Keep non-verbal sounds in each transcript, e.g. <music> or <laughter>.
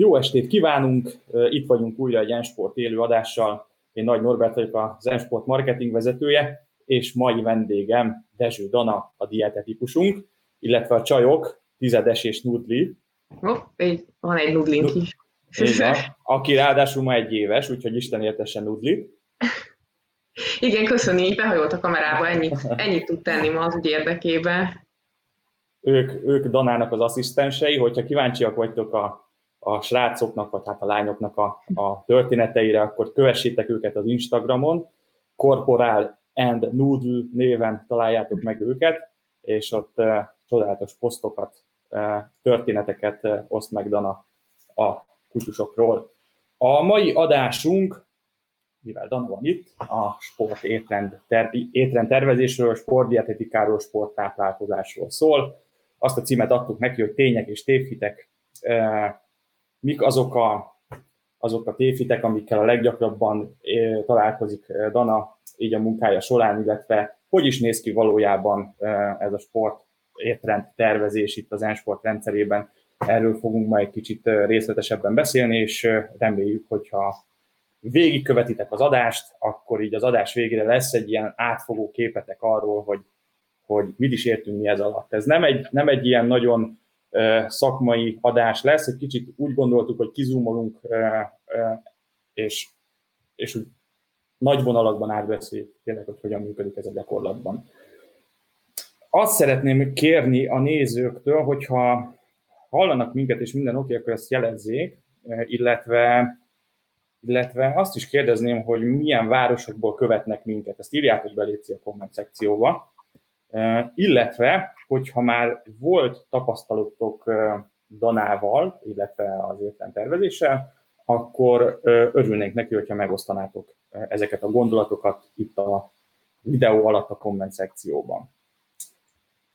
Jó estét kívánunk! Itt vagyunk újra egy Ensport élő adással. Én Nagy Norbert vagyok az Ensport marketing vezetője, és mai vendégem Dezső Dana, a dietetikusunk, illetve a csajok, Tizedes és Nudli. Oh, van egy Nudlink is. Igen, aki ráadásul ma egy éves, úgyhogy Isten értesen Nudli. <laughs> Igen, köszönjük, így behajolt a kamerába, ennyit, ennyit tud tenni ma az ügy érdekében. Ők, ők Danának az asszisztensei, hogyha kíváncsiak vagytok a a srácoknak, vagy hát a lányoknak a, a történeteire, akkor kövessétek őket az Instagramon, Corporal and Noodle néven találjátok meg őket, és ott uh, csodálatos posztokat, uh, történeteket uh, oszt meg Dana a kutyusokról. A mai adásunk, mivel Dana van itt, a sport étrend, ter, étrend tervezésről, sportdietetikáról, sporttáplálkozásról szól. Azt a címet adtuk neki, hogy tények és tévhitek mik azok a, azok a tévhitek, amikkel a leggyakrabban találkozik Dana így a munkája során, illetve hogy is néz ki valójában ez a sport étrend tervezés itt az Ensport rendszerében. Erről fogunk majd egy kicsit részletesebben beszélni, és reméljük, hogyha végigkövetitek az adást, akkor így az adás végére lesz egy ilyen átfogó képetek arról, hogy, hogy mit is értünk mi ez alatt. Ez nem egy, nem egy ilyen nagyon szakmai adás lesz. Egy kicsit úgy gondoltuk, hogy kizúmolunk, és, és úgy nagy vonalakban átbeszéljük tényleg, hogy hogyan működik ez a gyakorlatban. Azt szeretném kérni a nézőktől, hogyha hallanak minket, és minden oké, akkor ezt jelezzék, illetve, illetve azt is kérdezném, hogy milyen városokból követnek minket. Ezt írjátok be a komment szekcióba. Illetve, hogyha már volt tapasztalatok Danával, illetve az tervezéssel, akkor örülnénk neki, hogyha megosztanátok ezeket a gondolatokat itt a videó alatt a komment szekcióban.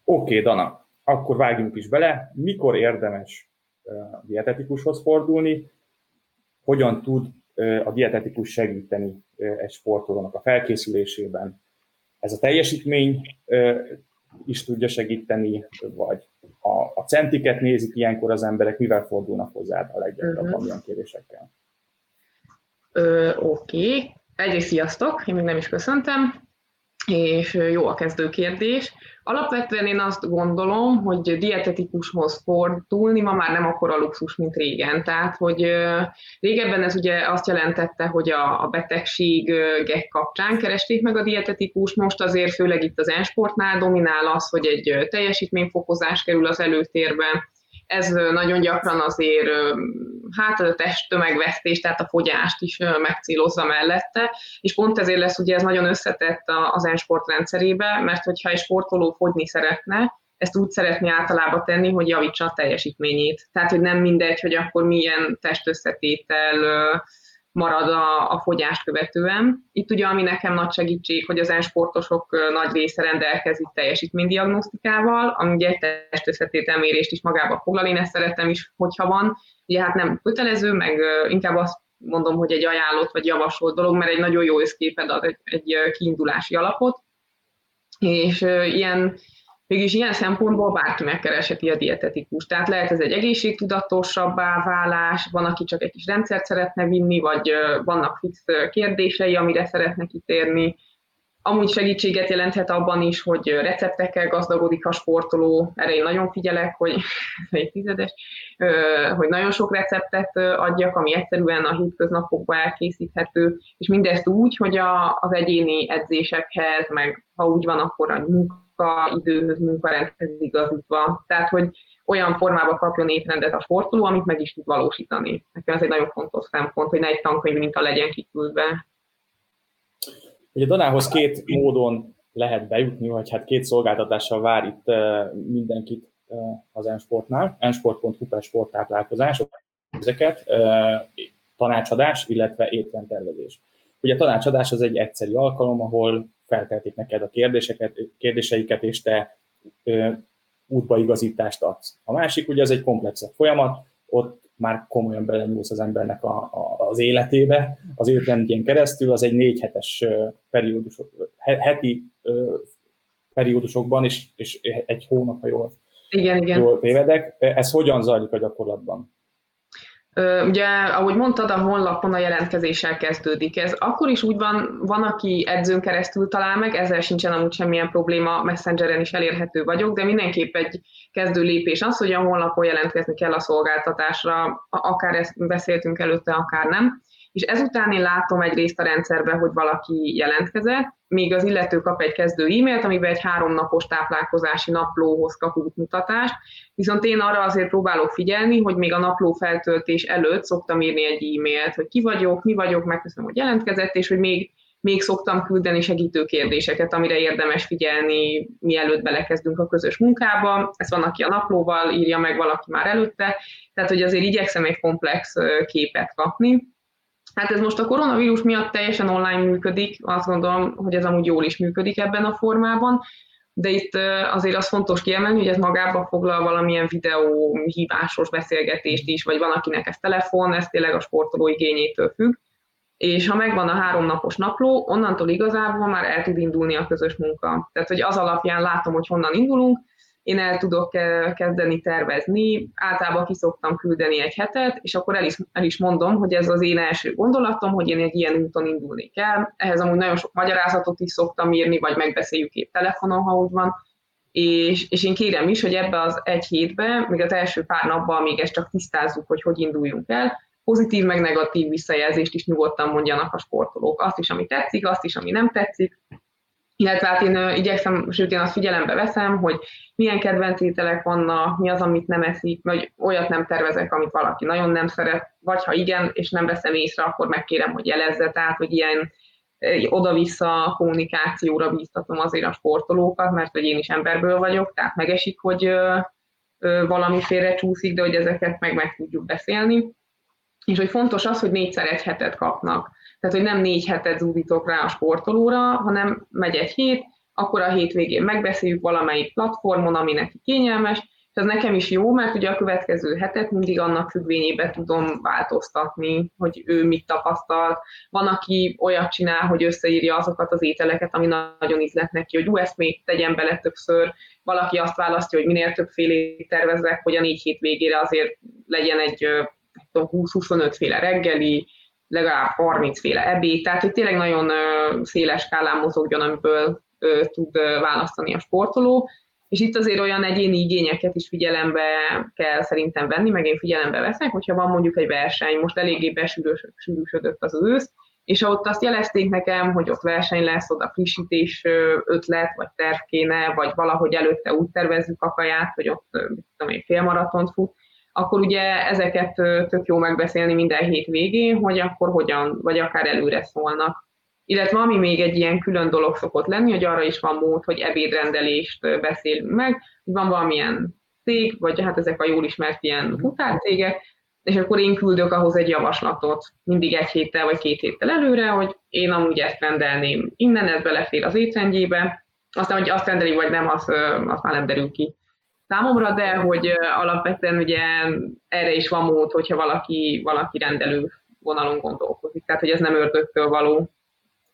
Oké, okay, Dana, akkor vágjunk is bele. Mikor érdemes dietetikushoz fordulni? Hogyan tud a dietetikus segíteni egy sportolónak a felkészülésében? Ez a teljesítmény is tudja segíteni, vagy a, a centiket nézik ilyenkor az emberek, mivel fordulnak hozzá a leggyakrabban uh-huh. ilyen kérésekkel? Oké. Okay. Egyrészt sziasztok, én még nem is köszöntem és jó a kezdő kérdés. Alapvetően én azt gondolom, hogy dietetikushoz fordulni ma már nem akkora luxus, mint régen. Tehát, hogy régebben ez ugye azt jelentette, hogy a, betegségek kapcsán keresték meg a dietetikus, most azért főleg itt az ensportnál dominál az, hogy egy teljesítményfokozás kerül az előtérben, ez nagyon gyakran azért hát a testtömegvesztés, tehát a fogyást is megcélozza mellette, és pont ezért lesz ugye ez nagyon összetett az ensport rendszerébe, mert hogyha egy sportoló fogyni szeretne, ezt úgy szeretné általában tenni, hogy javítsa a teljesítményét. Tehát, hogy nem mindegy, hogy akkor milyen testösszetétel marad a, a fogyást követően. Itt ugye, ami nekem nagy segítség, hogy az sportosok nagy része rendelkezik teljesítménydiagnosztikával, ami ugye egy testösszetételmérést is magába foglal, én ezt szeretem is, hogyha van. Ugye hát nem kötelező, meg inkább azt mondom, hogy egy ajánlott vagy javasolt dolog, mert egy nagyon jó összképed ad egy, egy kiindulási alapot. És ilyen Mégis ilyen szempontból bárki megkeresheti a dietetikus. Tehát lehet ez egy egészségtudatosabbá válás, van, aki csak egy kis rendszert szeretne vinni, vagy vannak fix kérdései, amire szeretne kitérni. Amúgy segítséget jelenthet abban is, hogy receptekkel gazdagodik a sportoló, erre én nagyon figyelek, hogy <laughs> egy tizedes, hogy nagyon sok receptet adjak, ami egyszerűen a hétköznapokban elkészíthető, és mindezt úgy, hogy a, az egyéni edzésekhez, meg ha úgy van, akkor a munka munkaidőhöz, munkarendhez igazítva. Tehát, hogy olyan formába kapjon étrendet a sportoló, amit meg is tud valósítani. Nekem ez egy nagyon fontos szempont, hogy ne egy tankönyv minta legyen kiküldve. Ugye Danához két módon lehet bejutni, vagy hát két szolgáltatással vár itt mindenkit az Ensportnál. Ensport.hu per sporttáplálkozás, ezeket, tanácsadás, illetve étrendtervezés. Ugye a tanácsadás az egy egyszerű alkalom, ahol felteltik neked a kérdéseket, kérdéseiket, és te ö, útbaigazítást adsz. A másik ugye az egy komplexebb folyamat, ott már komolyan belenyúlsz az embernek a, a, az életébe, az étrendjén keresztül, az egy négy hetes periódus, heti ö, periódusokban, és, és egy hónap, ha jól, igen, igen. jól tévedek. Ez hogyan zajlik a gyakorlatban? Ugye, ahogy mondtad, a honlapon a jelentkezéssel kezdődik. Ez akkor is úgy van, van, aki edzőn keresztül talál meg, ezzel sincsen amúgy semmilyen probléma, Messengeren is elérhető vagyok, de mindenképp egy kezdő lépés az, hogy a honlapon jelentkezni kell a szolgáltatásra, akár ezt beszéltünk előtte, akár nem és ezután én látom egyrészt a rendszerben, hogy valaki jelentkezett, még az illető kap egy kezdő e-mailt, amiben egy háromnapos táplálkozási naplóhoz kap útmutatást, viszont én arra azért próbálok figyelni, hogy még a napló feltöltés előtt szoktam írni egy e-mailt, hogy ki vagyok, mi vagyok, megköszönöm, hogy jelentkezett, és hogy még még szoktam küldeni segítő kérdéseket, amire érdemes figyelni, mielőtt belekezdünk a közös munkába. Ez van, aki a naplóval írja meg, valaki már előtte, tehát hogy azért igyekszem egy komplex képet kapni. Hát ez most a koronavírus miatt teljesen online működik, azt gondolom, hogy ez amúgy jól is működik ebben a formában, de itt azért az fontos kiemelni, hogy ez magába foglal valamilyen videó hívásos beszélgetést is, vagy van, akinek ez telefon, ez tényleg a sportoló igényétől függ. És ha megvan a háromnapos napló, onnantól igazából már el tud indulni a közös munka. Tehát, hogy az alapján látom, hogy honnan indulunk, én el tudok eh, kezdeni tervezni, általában ki szoktam küldeni egy hetet, és akkor el is, el is mondom, hogy ez az én első gondolatom, hogy én egy ilyen úton indulni kell. Ehhez amúgy nagyon sok magyarázatot is szoktam írni, vagy megbeszéljük épp telefonon, ha úgy van, és, és én kérem is, hogy ebbe az egy hétbe, még az első pár napban még ezt csak tisztázzuk, hogy hogy induljunk el, pozitív meg negatív visszajelzést is nyugodtan mondjanak a sportolók. Azt is, ami tetszik, azt is, ami nem tetszik, illetve hát én igyekszem, sőt én azt figyelembe veszem, hogy milyen kedvenc ételek vannak, mi az, amit nem eszik, vagy olyat nem tervezek, amit valaki nagyon nem szeret, vagy ha igen, és nem veszem észre, akkor megkérem, hogy jelezze, tehát hogy ilyen oda-vissza kommunikációra bíztatom azért a sportolókat, mert hogy én is emberből vagyok, tehát megesik, hogy valami félre csúszik, de hogy ezeket meg meg tudjuk beszélni. És hogy fontos az, hogy négyszer egy hetet kapnak tehát, hogy nem négy hetet zúdítok rá a sportolóra, hanem megy egy hét, akkor a hétvégén megbeszéljük valamelyik platformon, ami neki kényelmes, és ez nekem is jó, mert ugye a következő hetet mindig annak függvényében tudom változtatni, hogy ő mit tapasztalt. Van, aki olyat csinál, hogy összeírja azokat az ételeket, ami nagyon ízlet neki, hogy ú, ezt még tegyen bele többször. Valaki azt választja, hogy minél többfélét tervezek, hogy a négy hét végére azért legyen egy 20-25 féle reggeli, legalább 30 féle ebéd, tehát hogy tényleg nagyon széles skálán mozogjon, amiből tud választani a sportoló, és itt azért olyan egyéni igényeket is figyelembe kell szerintem venni, meg én figyelembe veszek, hogyha van mondjuk egy verseny, most eléggé besűrűsödött az ősz, és ott azt jelezték nekem, hogy ott verseny lesz, oda frissítés ötlet, vagy terv kéne, vagy valahogy előtte úgy tervezzük a kaját, hogy ott tudom én, félmaratont fut, akkor ugye ezeket tök jó megbeszélni minden hét végén, hogy akkor hogyan, vagy akár előre szólnak. Illetve ami még egy ilyen külön dolog szokott lenni, hogy arra is van mód, hogy ebédrendelést beszélünk meg, hogy van valamilyen cég, vagy hát ezek a jól ismert ilyen futárcégek, és akkor én küldök ahhoz egy javaslatot, mindig egy héttel vagy két héttel előre, hogy én amúgy ezt rendelném. Innen, ez belefér az étrendjébe, aztán, hogy azt rendeli vagy nem, az, az már nem derül ki számomra, de hogy alapvetően ugye erre is van mód, hogyha valaki, valaki rendelő vonalon gondolkozik. Tehát, hogy ez nem ördögtől való,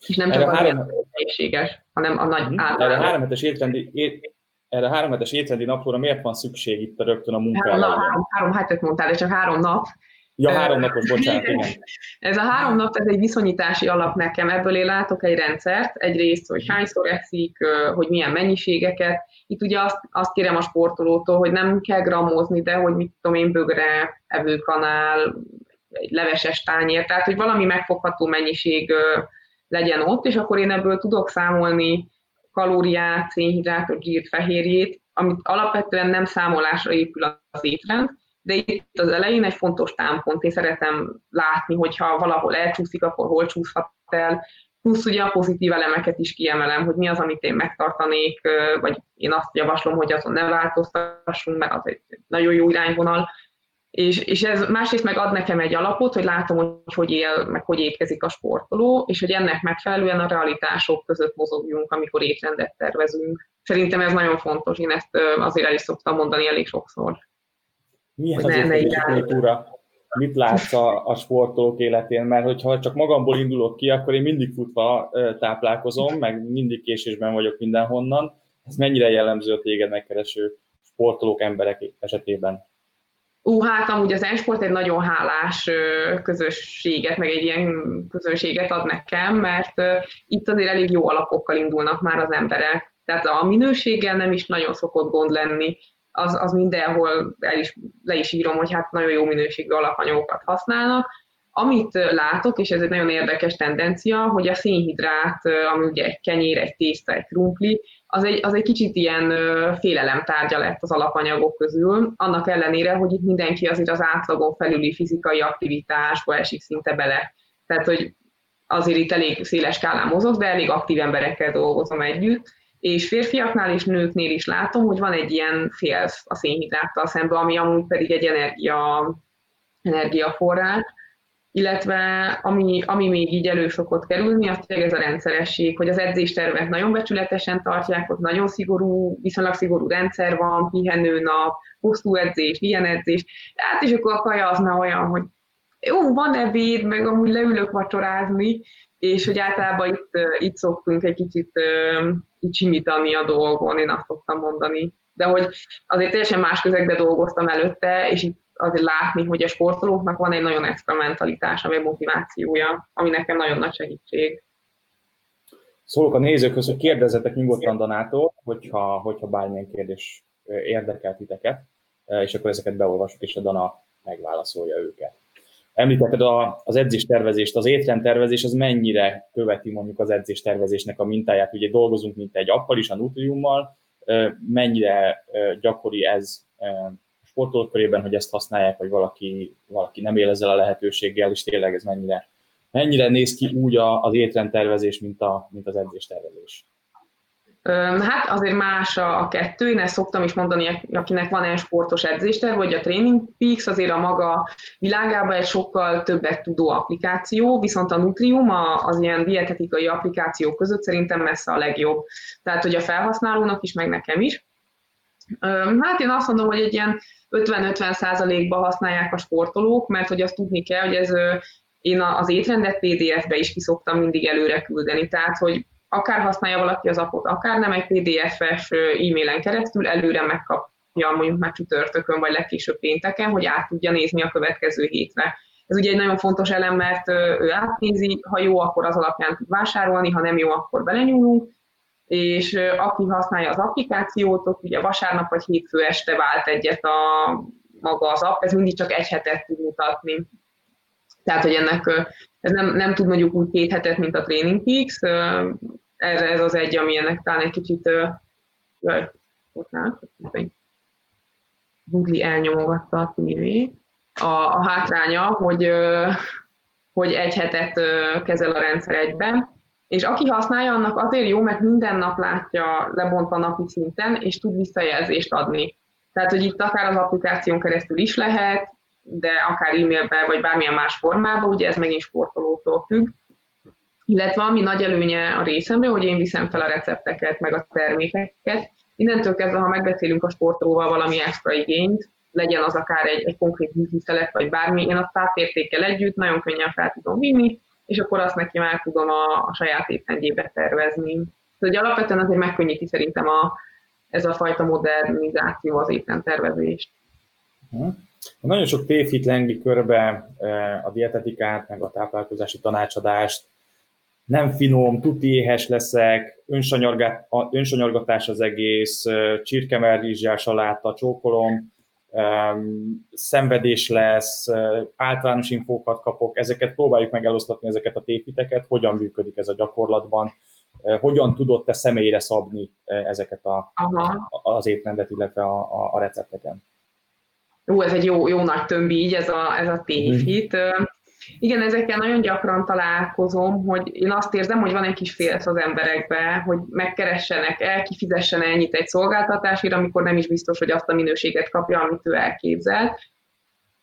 és nem csak erre az három... egészséges, hanem a nagy általában. Erre a három hetes étrendi, erre a három hetes étrendi napra miért van szükség itt a rögtön a munkára? Három, három, három hetet mondtál, de csak három nap. Ja, három napos, bocsánat, igen. <laughs> Ez a három nap, ez egy viszonyítási alap nekem. Ebből én látok egy rendszert, egyrészt, hogy hányszor eszik, hogy milyen mennyiségeket. Itt ugye azt, azt kérem a sportolótól, hogy nem kell gramozni, de hogy mit tudom én, bögre, evőkanál, egy leveses tányér, tehát hogy valami megfogható mennyiség legyen ott, és akkor én ebből tudok számolni kalóriát, szénhidrátot, zsírt, fehérjét, amit alapvetően nem számolásra épül az étrend, de itt az elején egy fontos támpont, én szeretem látni, hogyha valahol elcsúszik, akkor hol csúszhat el, plusz ugye a pozitív elemeket is kiemelem, hogy mi az, amit én megtartanék, vagy én azt javaslom, hogy azon ne változtassunk, mert az egy nagyon jó irányvonal, és, és ez másrészt meg ad nekem egy alapot, hogy látom, hogy hogy él, meg hogy étkezik a sportoló, és hogy ennek megfelelően a realitások között mozogjunk, amikor étrendet tervezünk. Szerintem ez nagyon fontos, én ezt azért el is szoktam mondani elég sokszor. Milyen az étkezési kultúra? Mit látsz a, a sportolók életén? Mert hogyha csak magamból indulok ki, akkor én mindig futva táplálkozom, meg mindig késésben vagyok mindenhonnan. Ez mennyire jellemző a téged megkereső sportolók, emberek esetében? Ú, hát amúgy az Ensport egy nagyon hálás közösséget, meg egy ilyen közönséget ad nekem, mert itt azért elég jó alapokkal indulnak már az emberek. Tehát a minőséggel nem is nagyon szokott gond lenni, az, az mindenhol el is, le is írom, hogy hát nagyon jó minőségű alapanyagokat használnak. Amit látok, és ez egy nagyon érdekes tendencia, hogy a szénhidrát, ami ugye egy kenyér, egy tészta, egy krumpli, az egy, az egy kicsit ilyen félelem tárgya lett az alapanyagok közül, annak ellenére, hogy itt mindenki azért az átlagon felüli fizikai aktivitásba esik szinte bele. Tehát, hogy azért itt elég széles skálán mozog, de elég aktív emberekkel dolgozom együtt, és férfiaknál és nőknél is látom, hogy van egy ilyen félsz a szénhidráttal szemben, ami amúgy pedig egy energia, energiaforrás, illetve ami, ami még így elő szokott kerülni, az tényleg ez a rendszeresség, hogy az edzéstervet nagyon becsületesen tartják, ott nagyon szigorú, viszonylag szigorú rendszer van, pihenőnap, hosszú edzés, ilyen edzés, hát és akkor a kaja az már olyan, hogy jó, van ebéd, meg amúgy leülök vacsorázni, és hogy általában itt, itt szoktunk egy kicsit így simítani a dolgon, én azt szoktam mondani. De hogy azért teljesen más közegben dolgoztam előtte, és itt azért látni, hogy a sportolóknak van egy nagyon extra mentalitása, vagy motivációja, ami nekem nagyon nagy segítség. Szólok a nézőkhöz, hogy kérdezzetek nyugodtan Danától, hogyha, hogyha bármilyen kérdés érdekel titeket, és akkor ezeket beolvasok, és a Dana megválaszolja őket. Említetted az edzéstervezést, az étrendtervezés az mennyire követi mondjuk az edzéstervezésnek a mintáját? Ugye dolgozunk mint egy appal is, a Nutriummal, mennyire gyakori ez sportolók körében, hogy ezt használják, vagy valaki, valaki nem él ezzel a lehetőséggel, és tényleg ez mennyire, mennyire néz ki úgy az étrendtervezés, mint, a, mint az edzéstervezés? Hát azért más a, kettő, én ezt szoktam is mondani, akinek van egy sportos edzéster, vagy a Training Peaks azért a maga világában egy sokkal többet tudó applikáció, viszont a Nutrium az ilyen dietetikai applikációk között szerintem messze a legjobb. Tehát, hogy a felhasználónak is, meg nekem is. Hát én azt mondom, hogy egy ilyen 50-50 százalékba használják a sportolók, mert hogy azt tudni kell, hogy ez én az étrendet PDF-be is kiszoktam mindig előre küldeni, tehát hogy akár használja valaki az appot, akár nem egy PDF-es e-mailen keresztül, előre megkapja mondjuk már csütörtökön, vagy legkésőbb pénteken, hogy át tudja nézni a következő hétre. Ez ugye egy nagyon fontos elem, mert ő átnézi, ha jó, akkor az alapján tud vásárolni, ha nem jó, akkor belenyúlunk, és aki használja az applikációt, ott ugye vasárnap vagy hétfő este vált egyet a maga az app, ez mindig csak egy hetet tud mutatni. Tehát, hogy ennek ez nem, nem tud mondjuk úgy két hetet, mint a Training Peaks, ez, ez az egy, ami ennek talán egy kicsit Google elnyomogatta a tévé. A, a hátránya, hogy, hogy egy hetet kezel a rendszer egyben, és aki használja, annak azért jó, mert minden nap látja lebontva napi szinten, és tud visszajelzést adni. Tehát, hogy itt akár az applikáción keresztül is lehet, de akár e-mailben, vagy bármilyen más formában, ugye ez megint sportolótól függ. Illetve ami nagy előnye a részemre, hogy én viszem fel a recepteket, meg a termékeket. Innentől kezdve, ha megbeszélünk a sportolóval valami extra igényt, legyen az akár egy, egy konkrét műszelet, vagy bármi, én azt tápértékkel együtt nagyon könnyen fel tudom vinni, és akkor azt neki már tudom a, a saját étrendjébe tervezni. Tehát alapvetően azért megkönnyíti szerintem a, ez a fajta modernizáció az étrendtervezést. Uh-huh. Nagyon sok tévhit lengi körbe a dietetikát, meg a táplálkozási tanácsadást. Nem finom, tuti éhes leszek, önsanyargatás az egész, csirkemerrizsel, saláta, csókolom, szenvedés lesz, általános infókat kapok, ezeket próbáljuk meg eloszlatni, ezeket a tévhiteket, hogyan működik ez a gyakorlatban, hogyan tudod te személyre szabni ezeket a, az étrendet, illetve a, a, a recepteken. Ú, ez egy jó, jó nagy tömbi így, ez a, ez a tévhit. Mm. Igen, ezekkel nagyon gyakran találkozom, hogy én azt érzem, hogy van egy kis félsz az emberekbe, hogy megkeressenek el, kifizessen ennyit egy szolgáltatásért, amikor nem is biztos, hogy azt a minőséget kapja, amit ő elképzelt.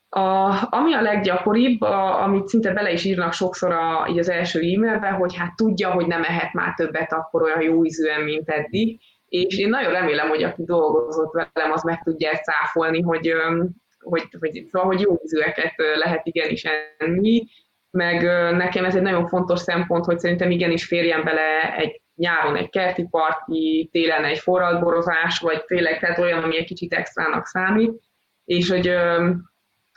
A, ami a leggyakoribb, a, amit szinte bele is írnak sokszor a, így az első e-mailbe, hogy hát tudja, hogy nem ehet már többet akkor olyan jó ízűen, mint eddig. És én nagyon remélem, hogy aki dolgozott velem, az meg tudja ezt cáfolni, hogy, hogy, hogy, szóval, hogy jó ízűeket lehet igenis enni, meg nekem ez egy nagyon fontos szempont, hogy szerintem igenis férjen bele egy nyáron egy kerti parti, télen egy forradborozás, vagy tényleg tehát olyan, ami egy kicsit extrának számít, és hogy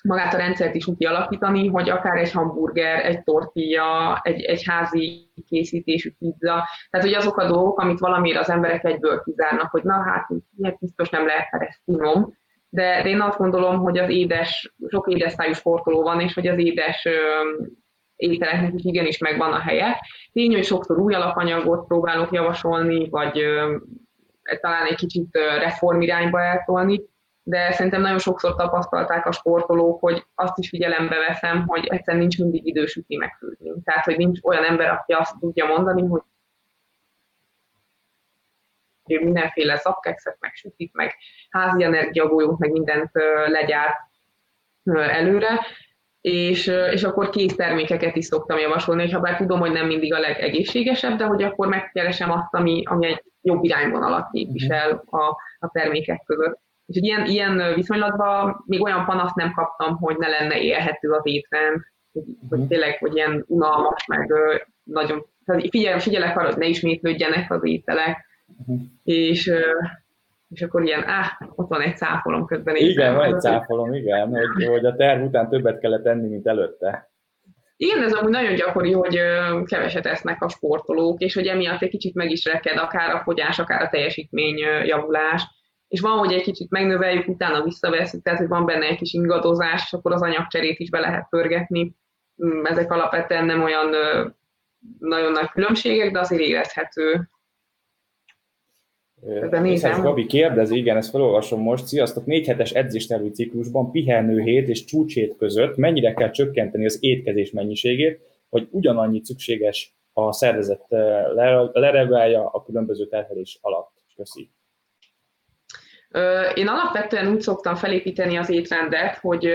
magát a rendszert is úgy kialakítani, hogy akár egy hamburger, egy tortilla, egy, egy házi készítésű pizza, tehát hogy azok a dolgok, amit valamiért az emberek egyből kizárnak, hogy na hát, ilyet biztos nem lehet, mert ez finom, de én azt gondolom, hogy az édes, sok édesszájú sportoló van, és hogy az édes ételeknek is igenis megvan a helye. Tény, hogy sokszor új alapanyagot próbálok javasolni, vagy talán egy kicsit reformirányba eltolni, de szerintem nagyon sokszor tapasztalták a sportolók, hogy azt is figyelembe veszem, hogy egyszerűen nincs mindig idő sütni. Tehát, hogy nincs olyan ember, aki azt tudja mondani, hogy mindenféle zapkekszet, meg sütit, meg házi energiagolyót, meg mindent legyárt előre, és, és akkor kész termékeket is szoktam javasolni, és ha bár tudom, hogy nem mindig a legegészségesebb, de hogy akkor megkeresem azt, ami, ami egy jobb irányvonalat képvisel a, a termékek között. Úgyhogy ilyen, ilyen viszonylatban még olyan panaszt nem kaptam, hogy ne lenne élhető az étrend, hogy, hogy mhm. tényleg, hogy ilyen unalmas, meg nagyon, figyel, figyelek arra, hogy ne ismétlődjenek az ételek, uh-huh. és, és akkor ilyen, áh, ott van egy cáfolom közben. Igen, van egy cáfolom, igen, hogy, hogy a terv után többet kellett enni, mint előtte. Igen, ez amúgy nagyon gyakori, hogy keveset esznek a sportolók, és hogy emiatt egy kicsit meg is reked akár a fogyás, akár a teljesítmény javulás és van, hogy egy kicsit megnöveljük, utána visszaveszünk, tehát hogy van benne egy kis ingadozás, és akkor az anyagcserét is be lehet pörgetni. Mm, ezek alapvetően nem olyan nagyon nagy különbségek, de azért érezhető. Nézem. Gabi kérdezi, igen, ezt felolvasom most. Sziasztok, négy hetes edzéstervű ciklusban pihenőhét és csúcsét között mennyire kell csökkenteni az étkezés mennyiségét, hogy ugyanannyit szükséges a szervezet lerevelja a különböző terhelés alatt. Köszi. Én alapvetően úgy szoktam felépíteni az étrendet, hogy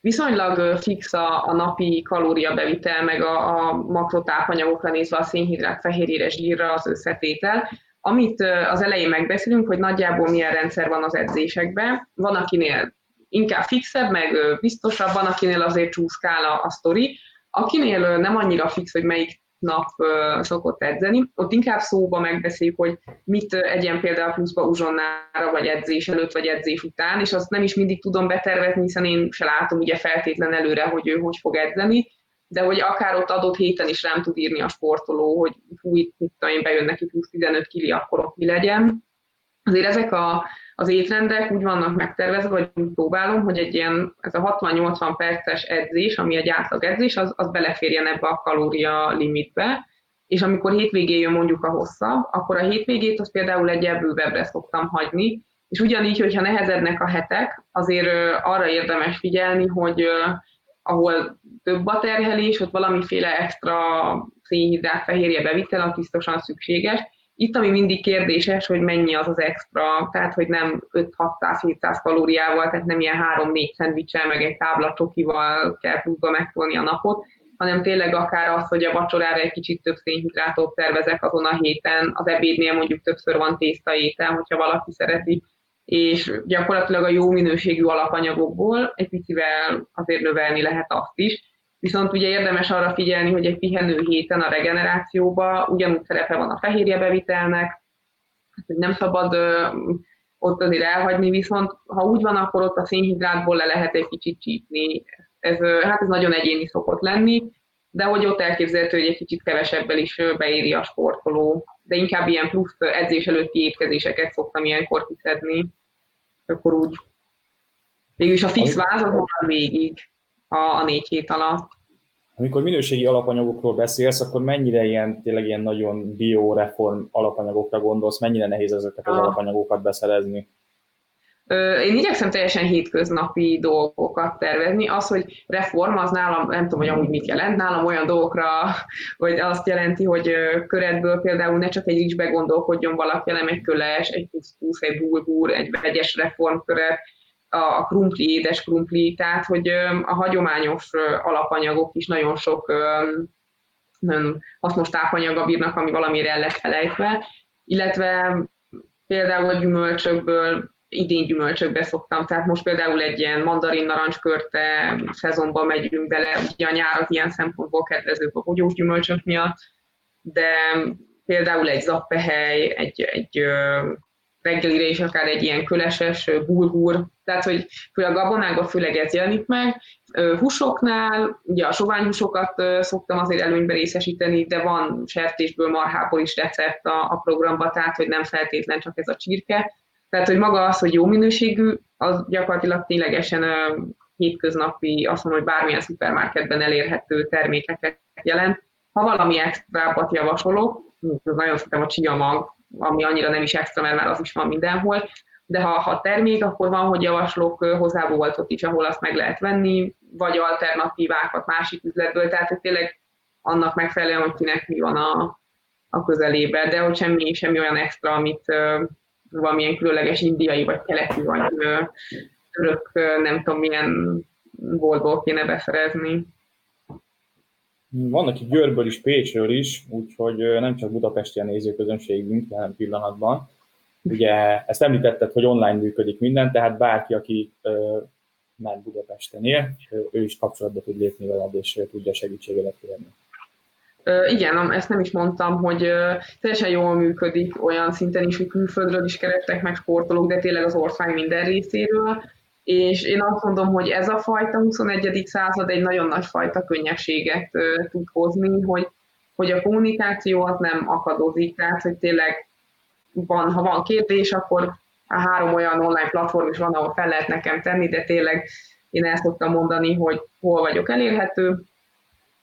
viszonylag fix a, a napi kalóriabevitel, meg a, a makrotápanyagokra nézve a szénhidrát, fehérjére, zsírra az összetétel, amit az elején megbeszélünk, hogy nagyjából milyen rendszer van az edzésekben. Van, akinél inkább fixebb, meg biztosabb, van, akinél azért csúszkál a, a sztori. Akinél nem annyira fix, hogy melyik nap szokott edzeni. Ott inkább szóba megbeszéljük, hogy mit egyen például pluszba uzsonnára, vagy edzés előtt, vagy edzés után, és azt nem is mindig tudom betervezni, hiszen én se látom ugye feltétlen előre, hogy ő hogy fog edzeni, de hogy akár ott adott héten is rám tud írni a sportoló, hogy fú, itt, itt én bejön neki plusz 15 kili, akkor ott mi legyen. Azért ezek a, az étrendek úgy vannak megtervezve, vagy úgy próbálom, hogy egy ilyen, ez a 60-80 perces edzés, ami egy átlag edzés, az, az beleférjen ebbe a kalória limitbe, és amikor hétvégén jön mondjuk a hossza, akkor a hétvégét az például egy bővebbre szoktam hagyni, és ugyanígy, hogyha nehezednek a hetek, azért arra érdemes figyelni, hogy ahol több a terhelés, ott valamiféle extra szénhidrát, fehérje bevitel, az biztosan szükséges, itt, ami mindig kérdéses, hogy mennyi az az extra, tehát hogy nem 5-600-700 kalóriával, tehát nem ilyen 3-4 szendvicsel, meg egy tábla csokival kell pluszba megtolni a napot, hanem tényleg akár az, hogy a vacsorára egy kicsit több szénhidrátot tervezek azon a héten, az ebédnél mondjuk többször van tészta étel, hogyha valaki szereti, és gyakorlatilag a jó minőségű alapanyagokból egy picivel azért növelni lehet azt is, Viszont ugye érdemes arra figyelni, hogy egy pihenő héten a regenerációba ugyanúgy szerepe van a fehérjebevitelnek, hogy nem szabad ö, ott azért elhagyni, viszont ha úgy van, akkor ott a szénhidrátból le lehet egy kicsit csípni. Ez, hát ez nagyon egyéni szokott lenni, de hogy ott elképzelhető, hogy egy kicsit kevesebbel is beéri a sportoló, de inkább ilyen plusz edzés előtti étkezéseket szoktam ilyenkor kiszedni, akkor úgy. Végülis a fix váz az végig a, a négy hét alatt. Amikor minőségi alapanyagokról beszélsz, akkor mennyire ilyen, tényleg ilyen nagyon bioreform alapanyagokra gondolsz, mennyire nehéz ezeket az ah. alapanyagokat beszerezni? Én igyekszem teljesen hétköznapi dolgokat tervezni. Az, hogy reform, az nálam, nem tudom, hogy amúgy mit jelent, nálam olyan dolgokra, hogy azt jelenti, hogy köretből például ne csak egy rizsbe gondolkodjon valaki, hanem egy köles, egy pusztusz, egy bulgur, egy vegyes reformköret, a krumpli, édes krumpli, tehát hogy a hagyományos alapanyagok is nagyon sok nagyon hasznos tápanyaga bírnak, ami valamire el lett felejtve, illetve például a gyümölcsökből idén gyümölcsökbe szoktam, tehát most például egy ilyen mandarin narancskörte szezonban megyünk bele, ugye a nyár az ilyen szempontból kedvező a bogyós gyümölcsök miatt, de például egy zappehely, egy, egy reggelire is akár egy ilyen köleses bulgur, tehát hogy főleg a gabonákban főleg ez jelenik meg. Húsoknál, ugye a soványhúsokat szoktam azért előnybe részesíteni, de van sertésből, marhából is recept a, a programban, tehát hogy nem feltétlen csak ez a csirke. Tehát, hogy maga az, hogy jó minőségű, az gyakorlatilag ténylegesen hétköznapi, azt mondom, hogy bármilyen szupermarketben elérhető termékeket jelent. Ha valami extrábbat javasolok, nagyon szeretem a chia mag, ami annyira nem is extra, mert már az is van mindenhol, de ha, ha termék, akkor van, hogy javaslok hozzávoltot is, ahol azt meg lehet venni, vagy alternatívákat másik üzletből, tehát hogy tényleg annak megfelelően, hogy kinek mi van a, a közelébe, de hogy semmi, semmi olyan extra, amit valamilyen különleges indiai, vagy keleti, vagy török, nem tudom milyen boltból kéne beszerezni. Vannak itt Győrből is, Pécsről is, úgyhogy nem csak budapesti a nézőközönségünk jelen pillanatban. Ugye ezt említetted, hogy online működik minden, tehát bárki, aki már Budapesten él, ő is kapcsolatba tud lépni veled, és tudja segítségedet kérni. Igen, ezt nem is mondtam, hogy teljesen jól működik olyan szinten is, hogy külföldről is kerestek meg sportolók, de tényleg az ország minden részéről és én azt mondom, hogy ez a fajta 21. század egy nagyon nagy fajta könnyességet tud hozni, hogy, hogy a kommunikáció az nem akadozik, tehát hogy tényleg van, ha van kérdés, akkor a három olyan online platform is van, ahol fel lehet nekem tenni, de tényleg én el szoktam mondani, hogy hol vagyok elérhető,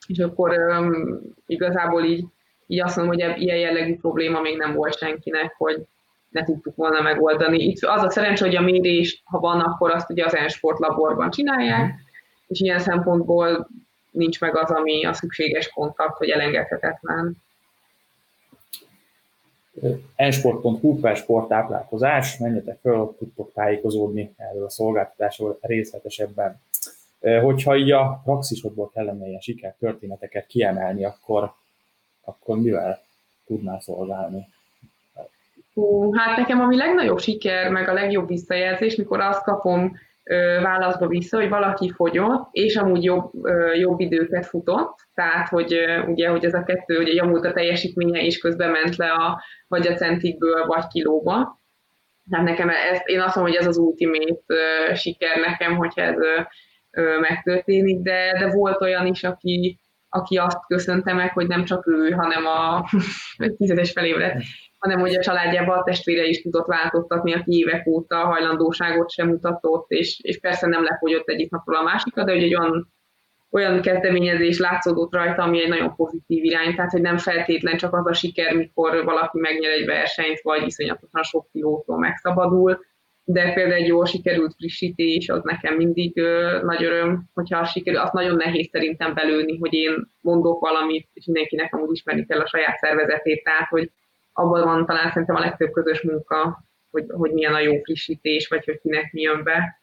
és akkor um, igazából így, így azt mondom, hogy ilyen jellegű probléma még nem volt senkinek, hogy, ne tudtuk volna megoldani. Itt az a szerencsé, hogy a mérés, ha van, akkor azt ugye az Ensport laborban csinálják, és ilyen szempontból nincs meg az, ami a szükséges kontakt, hogy elengedhetetlen. ensport.hu per sporttáplálkozás, menjetek ott tudtok tájékozódni erről a szolgáltatásról részletesebben. Hogyha így a praxisodból kellene ilyen sikertörténeteket kiemelni, akkor, akkor mivel tudnál szolgálni? Hú, hát nekem ami legnagyobb siker, meg a legjobb visszajelzés, mikor azt kapom ö, válaszba vissza, hogy valaki fogyott, és amúgy jobb, ö, jobb időket futott, tehát hogy ö, ugye, hogy ez a kettő, ugye javult a teljesítménye, és közben ment le a, vagy a centikből, vagy kilóba. Hát nekem ez, én azt mondom, hogy ez az ultimate ö, siker nekem, hogyha ez ö, megtörténik, de, de volt olyan is, aki, aki azt köszönte meg, hogy nem csak ő, hanem a <laughs> tizedes felébredt hanem hogy a családjában a testvére is tudott változtatni, aki évek óta hajlandóságot sem mutatott, és, és persze nem lefogyott egyik napról a másikra, de hogy egy olyan, olyan kezdeményezés látszódott rajta, ami egy nagyon pozitív irány, tehát hogy nem feltétlen csak az a siker, mikor valaki megnyer egy versenyt, vagy iszonyatosan sok kilótól megszabadul, de például egy jól sikerült frissítés, az nekem mindig ö, nagy öröm, hogyha sikerül, azt nagyon nehéz szerintem belőni, hogy én mondok valamit, és mindenkinek amúgy ismerni kell a saját szervezetét, tehát hogy abban van talán szerintem a legtöbb közös munka, hogy, hogy milyen a jó frissítés, vagy hogy kinek mi jön be.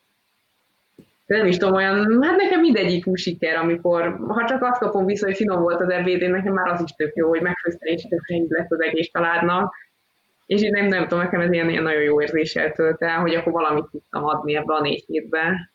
De nem is tudom, olyan, hát nekem mindegyik úgy siker, amikor, ha csak azt kapom vissza, hogy finom volt az ebéd, nekem már az is tök jó, hogy megfőzte és tök lett az egész családnak. És én nem, nem tudom, nekem ez ilyen, ilyen nagyon jó érzéssel tölt el, hogy akkor valamit tudtam adni ebbe a négy hétbe.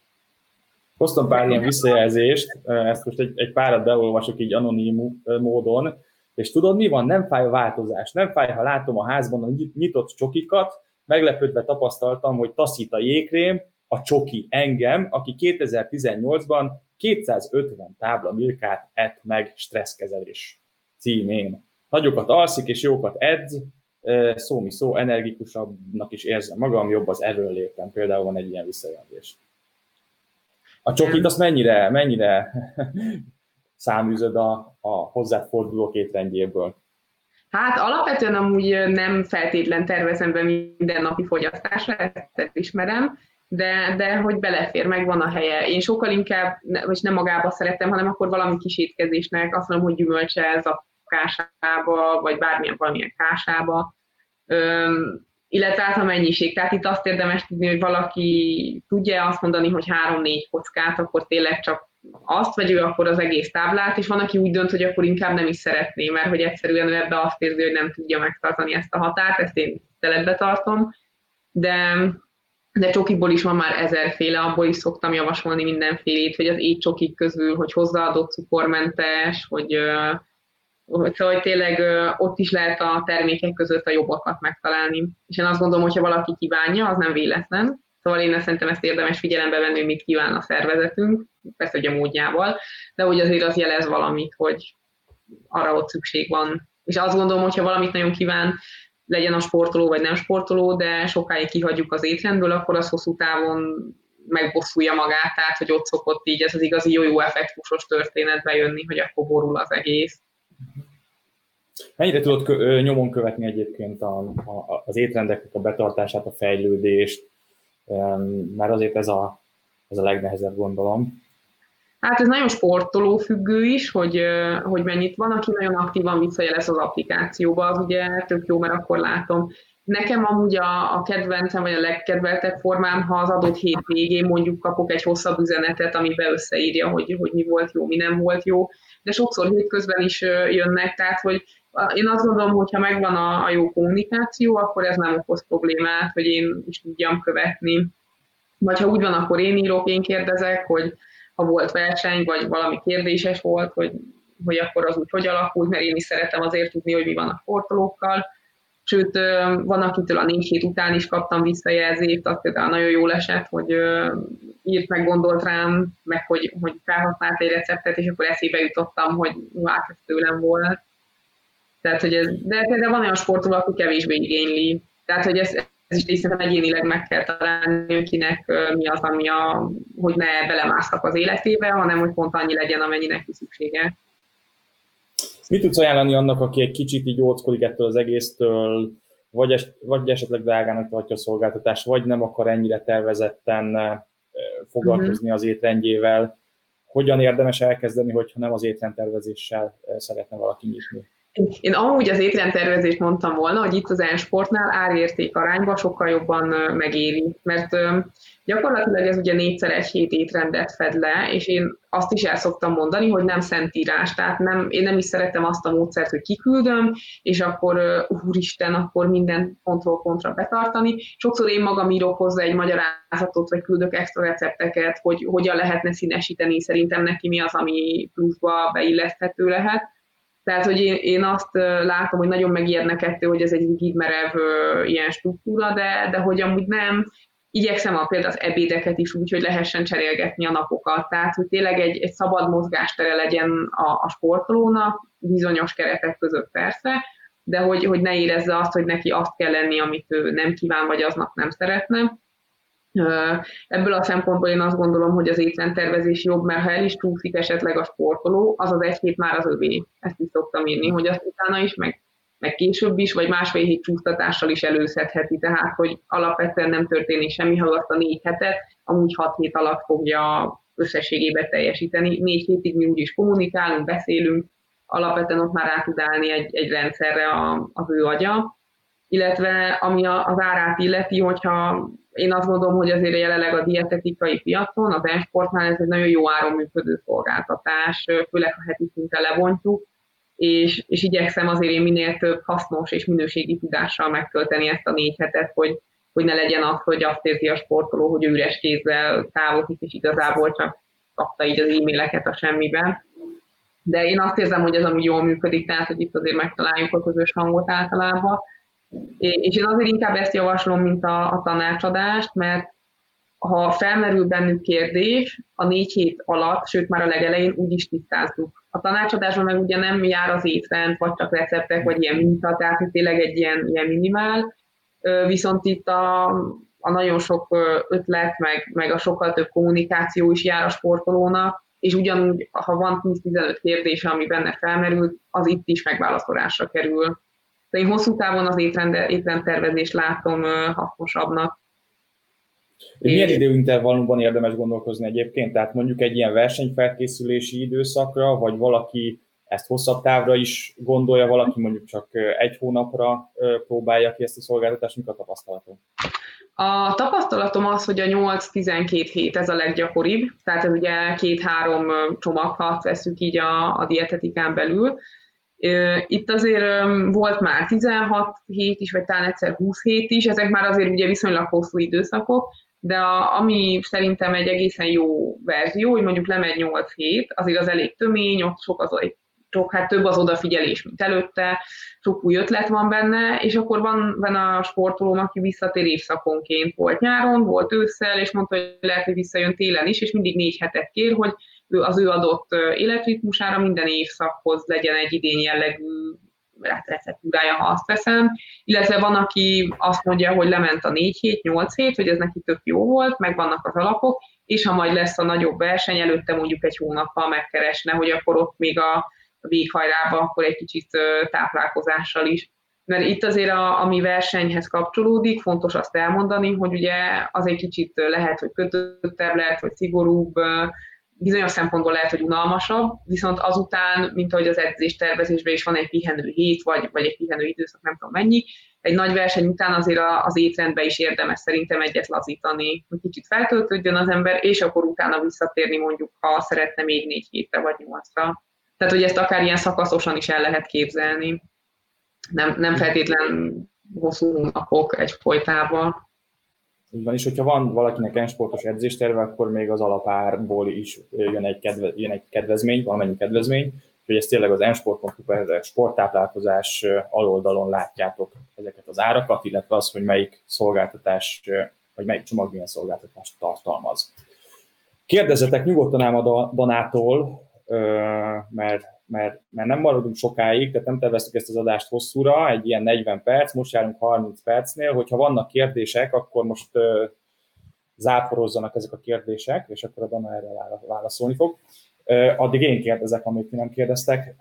Hoztam pár ilyen visszajelzést, ezt most egy, egy párat beolvasok így anonim módon. És tudod, mi van? Nem fáj a változás. Nem fáj, ha látom a házban a nyitott csokikat, meglepődve tapasztaltam, hogy taszít a jégkrém, a csoki engem, aki 2018-ban 250 tábla milkát ett meg stresszkezelés címén. Nagyokat alszik és jókat edz, szó mi szó, energikusabbnak is érzem magam, jobb az erőnlétem. Például van egy ilyen visszajelzés. A csokit azt mennyire, mennyire <laughs> száműzöd a, a hozzáforduló étrendjéből? Hát alapvetően amúgy nem feltétlen tervezem be mindennapi fogyasztásra, ezt ismerem, de, de hogy belefér, meg van a helye. Én sokkal inkább, vagy nem magába szeretem, hanem akkor valami kis étkezésnek, azt mondom, hogy gyümölcse ez a kásába, vagy bármilyen valamilyen kásába, Üm, illetve hát a mennyiség. Tehát itt azt érdemes tudni, hogy valaki tudja azt mondani, hogy három-négy kockát, akkor tényleg csak azt, vagy akkor az egész táblát, és van, aki úgy dönt, hogy akkor inkább nem is szeretné, mert hogy egyszerűen ő ebbe azt érzi, hogy nem tudja megtartani ezt a határt, ezt én teletbe tartom, de, de csokiból is van már ezerféle, abból is szoktam javasolni mindenfélét, hogy az étcsokik közül, hogy hozzáadott cukormentes, hogy Szóval tényleg ott is lehet a termékek között a jobbakat megtalálni. És én azt gondolom, hogy ha valaki kívánja, az nem véletlen. Szóval én szerintem ezt érdemes figyelembe venni, hogy mit kíván a szervezetünk, persze, hogy a módjával, de hogy azért az jelez valamit, hogy arra ott szükség van. És azt gondolom, hogy ha valamit nagyon kíván, legyen a sportoló vagy nem sportoló, de sokáig kihagyjuk az étrendből, akkor az hosszú távon megbosszulja magát, tehát hogy ott szokott így ez az igazi jó-jó effektusos történet bejönni, hogy akkor borul az egész. Mennyire tudod kö- nyomon követni egyébként a, a, az étrendeknek a betartását, a fejlődést, mert azért ez a, ez a legnehezebb gondolom. Hát ez nagyon sportoló függő is, hogy, hogy mennyit van, aki nagyon aktívan visszajelez az applikációba, az ugye tök jó, mert akkor látom. Nekem amúgy a, a kedvencem, vagy a legkedveltebb formám, ha az adott hét végén mondjuk kapok egy hosszabb üzenetet, amiben összeírja, hogy, hogy mi volt jó, mi nem volt jó, de sokszor hétközben is jönnek, tehát hogy én azt gondolom, hogy ha megvan a, a jó kommunikáció, akkor ez nem okoz problémát, hogy én is tudjam követni. Vagy ha úgy van, akkor én írok, én kérdezek, hogy ha volt verseny, vagy valami kérdéses volt, hogy, hogy akkor az úgy hogy alakult, mert én is szeretem azért tudni, hogy mi van a sportolókkal. Sőt, van, akitől a négy hét után is kaptam visszajelzést, az például nagyon jól esett, hogy írt meg, gondolt rám, meg hogy, hogy felhasznált egy receptet, és akkor eszébe jutottam, hogy hát ez tőlem volt. Tehát, hogy ez, de például van olyan sportoló, aki kevésbé igényli. Tehát, hogy ez, ez is szerintem egyénileg meg kell találni, kinek mi az, ami a, hogy ne belemásztak az életébe, hanem hogy pont annyi legyen, amennyi neki szüksége. Mit tudsz ajánlani annak, aki egy kicsit így óckodik ettől az egésztől, vagy, es, vagy esetleg drágának tartja a szolgáltatást, vagy nem akar ennyire tervezetten foglalkozni mhm. az étrendjével, hogyan érdemes elkezdeni, hogyha nem az étrendtervezéssel szeretne valaki nyitni? Én amúgy az étrendtervezést mondtam volna, hogy itt az e-sportnál árérték arányban sokkal jobban megéri, mert gyakorlatilag ez ugye négyszer egy hét étrendet fed le, és én azt is el szoktam mondani, hogy nem szentírás, tehát nem, én nem is szeretem azt a módszert, hogy kiküldöm, és akkor úristen, akkor minden pontról pontra betartani. Sokszor én magam írok hozzá egy magyarázatot, vagy küldök extra recepteket, hogy hogyan lehetne színesíteni, szerintem neki mi az, ami pluszba beilleszthető lehet tehát, hogy én, én azt látom, hogy nagyon megijednek ettől, hogy ez egy így merev ilyen struktúra, de, de hogy amúgy nem, igyekszem a például az ebédeket is úgy, hogy lehessen cserélgetni a napokat, tehát hogy tényleg egy, egy szabad mozgástere legyen a, a sportolónak, bizonyos keretek között persze, de hogy, hogy ne érezze azt, hogy neki azt kell lenni, amit ő nem kíván, vagy aznap nem szeretne. Ebből a szempontból én azt gondolom, hogy az étrendtervezés jobb, mert ha el is csúszik esetleg a sportoló, az az egy hét már az övé. Ezt is szoktam írni, hogy azt utána is, meg, meg később is, vagy másfél hét csúsztatással is előszedheti. Tehát, hogy alapvetően nem történik semmi, ha azt a négy hetet, amúgy hat hét alatt fogja összességében teljesíteni. Négy hétig mi úgyis kommunikálunk, beszélünk, alapvetően ott már rá tud állni egy, egy rendszerre a, az ő agya, illetve ami az árát illeti, hogyha én azt gondolom, hogy azért jelenleg a dietetikai piacon, az e-sportnál ez egy nagyon jó áron működő szolgáltatás, főleg a heti szinten lebontjuk, és, és igyekszem azért én minél több hasznos és minőségi tudással megtölteni ezt a négy hetet, hogy, hogy ne legyen az, hogy azt érzi a sportoló, hogy üres kézzel távozik, és igazából csak kapta így az e-maileket a semmiben. De én azt érzem, hogy ez amúgy jól működik, tehát hogy itt azért megtaláljuk a közös hangot általában. És én azért inkább ezt javaslom, mint a, a tanácsadást, mert ha felmerül bennük kérdés, a négy hét alatt, sőt már a legelején úgy is tisztázzuk. A tanácsadásban meg ugye nem jár az étrend, vagy csak receptek, vagy ilyen minta, tehát tényleg egy ilyen, ilyen minimál, viszont itt a, a nagyon sok ötlet, meg, meg a sokkal több kommunikáció is jár a sportolónak, és ugyanúgy, ha van 10-15 kérdés, ami benne felmerül, az itt is megválaszolásra kerül de én hosszú távon az étrend, étrendtervezést látom hasznosabbnak. Milyen időintervallumban érdemes gondolkozni egyébként? Tehát mondjuk egy ilyen versenyfelkészülési időszakra, vagy valaki ezt hosszabb távra is gondolja, valaki mondjuk csak egy hónapra próbálja ki ezt a szolgáltatást, mik a tapasztalatom? A tapasztalatom az, hogy a 8-12 hét ez a leggyakoribb, tehát ez ugye két-három csomaghat veszük így a, a dietetikán belül, itt azért volt már 16 hét is, vagy talán egyszer 20 hét is, ezek már azért ugye viszonylag hosszú időszakok, de a, ami szerintem egy egészen jó verzió, hogy mondjuk lemegy 8 hét, azért az elég tömény, ott sok az sok, hát több az odafigyelés, mint előtte, sok új ötlet van benne, és akkor van, van a sportolóm, aki visszatér évszakonként, volt nyáron, volt ősszel, és mondta, hogy lehet, hogy visszajön télen is, és mindig négy hetet kér, hogy az ő adott életritmusára minden évszakhoz legyen egy idén jellegű receptúrája, ha azt veszem, illetve van, aki azt mondja, hogy lement a 4 hét, 8 hét, hogy ez neki tök jó volt, meg vannak az alapok, és ha majd lesz a nagyobb verseny, előtte mondjuk egy hónappal megkeresne, hogy akkor ott még a véghajrába, akkor egy kicsit táplálkozással is. Mert itt azért, a, ami versenyhez kapcsolódik, fontos azt elmondani, hogy ugye az egy kicsit lehet, hogy kötöttebb, lehet, hogy szigorúbb, bizonyos szempontból lehet, hogy unalmasabb, viszont azután, mint ahogy az edzés tervezésben is van egy pihenő hét, vagy, vagy egy pihenő időszak, nem tudom mennyi, egy nagy verseny után azért az étrendbe is érdemes szerintem egyet lazítani, hogy kicsit feltöltődjön az ember, és akkor utána visszatérni mondjuk, ha szeretne még négy hétre vagy nyolcra. Tehát, hogy ezt akár ilyen szakaszosan is el lehet képzelni. Nem, nem feltétlen hosszú napok egy folytában. Így van, és hogyha van valakinek ensportos edzésterve, akkor még az alapárból is jön egy, kedve, jön egy kedvezmény, valamennyi kedvezmény, hogy ezt tényleg az ensport.hu per sporttáplálkozás aloldalon látjátok ezeket az árakat, illetve az, hogy melyik szolgáltatás, vagy melyik csomag milyen szolgáltatást tartalmaz. Kérdezzetek nyugodtan ám a Danától, mert, mert, mert nem maradunk sokáig, tehát nem terveztük ezt az adást hosszúra, egy ilyen 40 perc, most járunk 30 percnél, hogyha vannak kérdések, akkor most záporozzanak ezek a kérdések, és akkor a Dana erre válaszolni fog. Addig én kérdezek, amit ti nem kérdeztek.